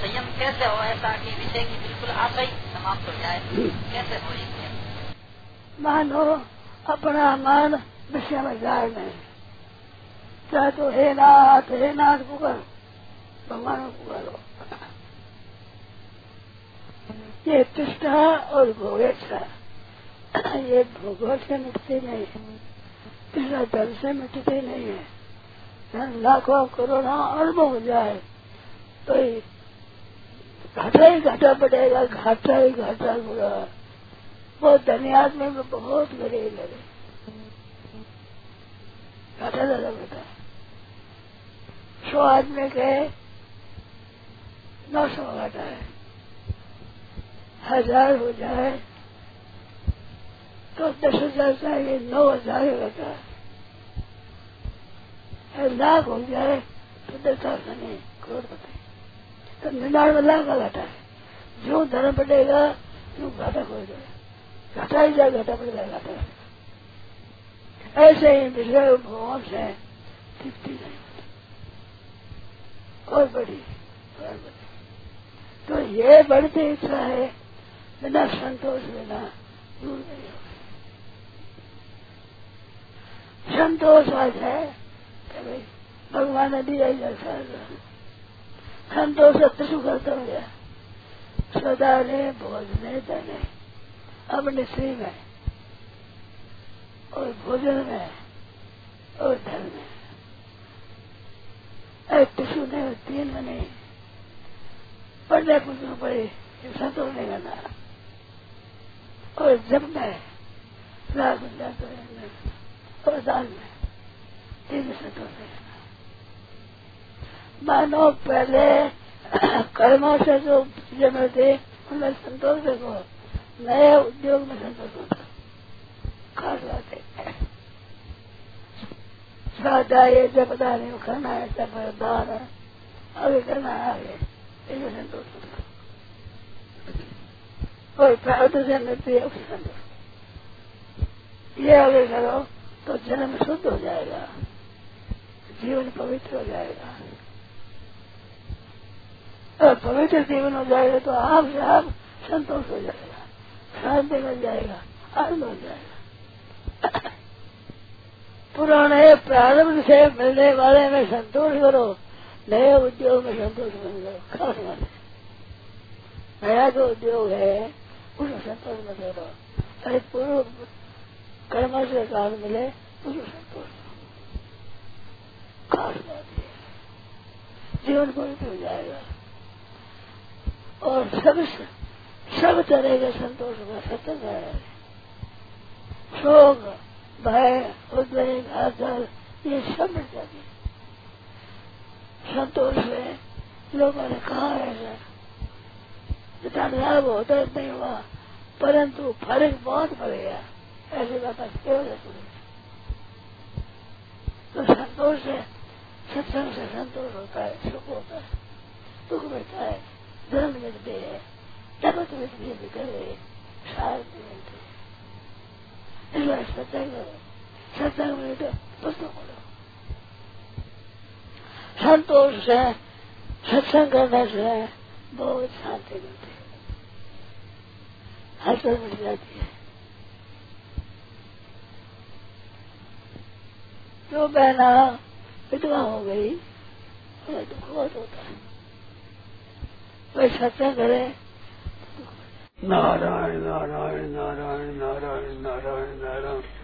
संयम कैसे हो ऐसा कि विषय की बिल्कुल आशा ही समाप्त हो जाए? कैसे हो ये मानो अपना मन विषय में जाए नहीं चाहे तो हे नाथ हे नाथ पुकार भगवान को पुकारो ये तृष्णा और भोगेच्छा ये भोगों से मिटती नहीं है। तृष्णा धन से मिटती नहीं है। लाखों करोड़ों अरबों हो जाए तो घाटा ही घाटा पड़ेगा, घाटा ही घाटा होगा। वो धनी आदमी में बहुत गरीब लगे घाटा ज़्यादा है। सौ आदमी के नौ सौ घाटा है। हज़ार हो जाए तो दस हज़ार चाहिए, नौ हज़ार घटा है। लाख हो जाए तो दस हज़ार नहीं, करोड़पति। तो निन्यानवे लाख का घाटा है। जो धर्म बढ़ेगा जो घाटा हो जाए घाटा ही जाए घाटा पड़ जाए घाटा ऐसे ही विषय भगवान से तृप्ति नहीं होती। और बड़ी और बड़ी तो ये बढ़ती इच्छा है, बिना संतोष, बिना दूर नहीं हो संतोष आज है भगवान ने दिया जैसा संतोष सुख कर्तव्य सदा ने भोजने धने अपने श्री में और भोजन में और धन में। टिशु ने तीन में पढ़ने पूछना पड़े संतोष नहीं करना और जब में राग और दान में तीन संतोष नहीं करना मानो पहले कर्मों से जो चीज़ें मिलती उनमें संतोष देखो नए उद्योग में संतोष होता खास बात है। सादा ये जपदा नहीं करना है, सब दान आगे करना है, आगे। इसमें संतोष होता और प्राप्त से मिलती है संतोष ये आगे करो तो जन्म शुद्ध हो जाएगा। जीवन पवित्र हो जाएगा। पवित्र जीवन हो जाएगा तो आप से आप संतोष हो जाएगा। शांति मिल जाएगा, आनंद हो जाएगा। पुराने प्रारंभ से मिलने वाले में संतोष करो, नए उद्योग में संतोष बन करो खास वाले नया जो उद्योग है, उसमें संतोष मत करो। चाहे पूर्व कर्म से काम मिले, उसमें संतोष खास बात है। जीवन पवित्र हो जाएगा। और सब सब तरह के संतोष का सतर्क है शोक, भय, उद्वेग, आदर, ये सब मिट जाती संतोष में लोगों ने कहा है जितना लाभ होता नहीं हुआ। परंतु फ़र्क बहुत पड़ गया। ऐसी बात केवल तो संतोष से, सत्संग से संतोष होता है, सुख होता है, दुख मिलता है। धर्म मिलते हैं जगत मिलती निकले शांति मिलती है सत्संग सत्संग में तो पुस्तक बोलो संतोष से सत्संग करने से बहुत शांति मिलती है हलचल मिट जाती है जो बहना विधवा हो गई बहुत होता है वही सत्संग करे? नारायण नारायण नारायण नारायण नारायण नारायण।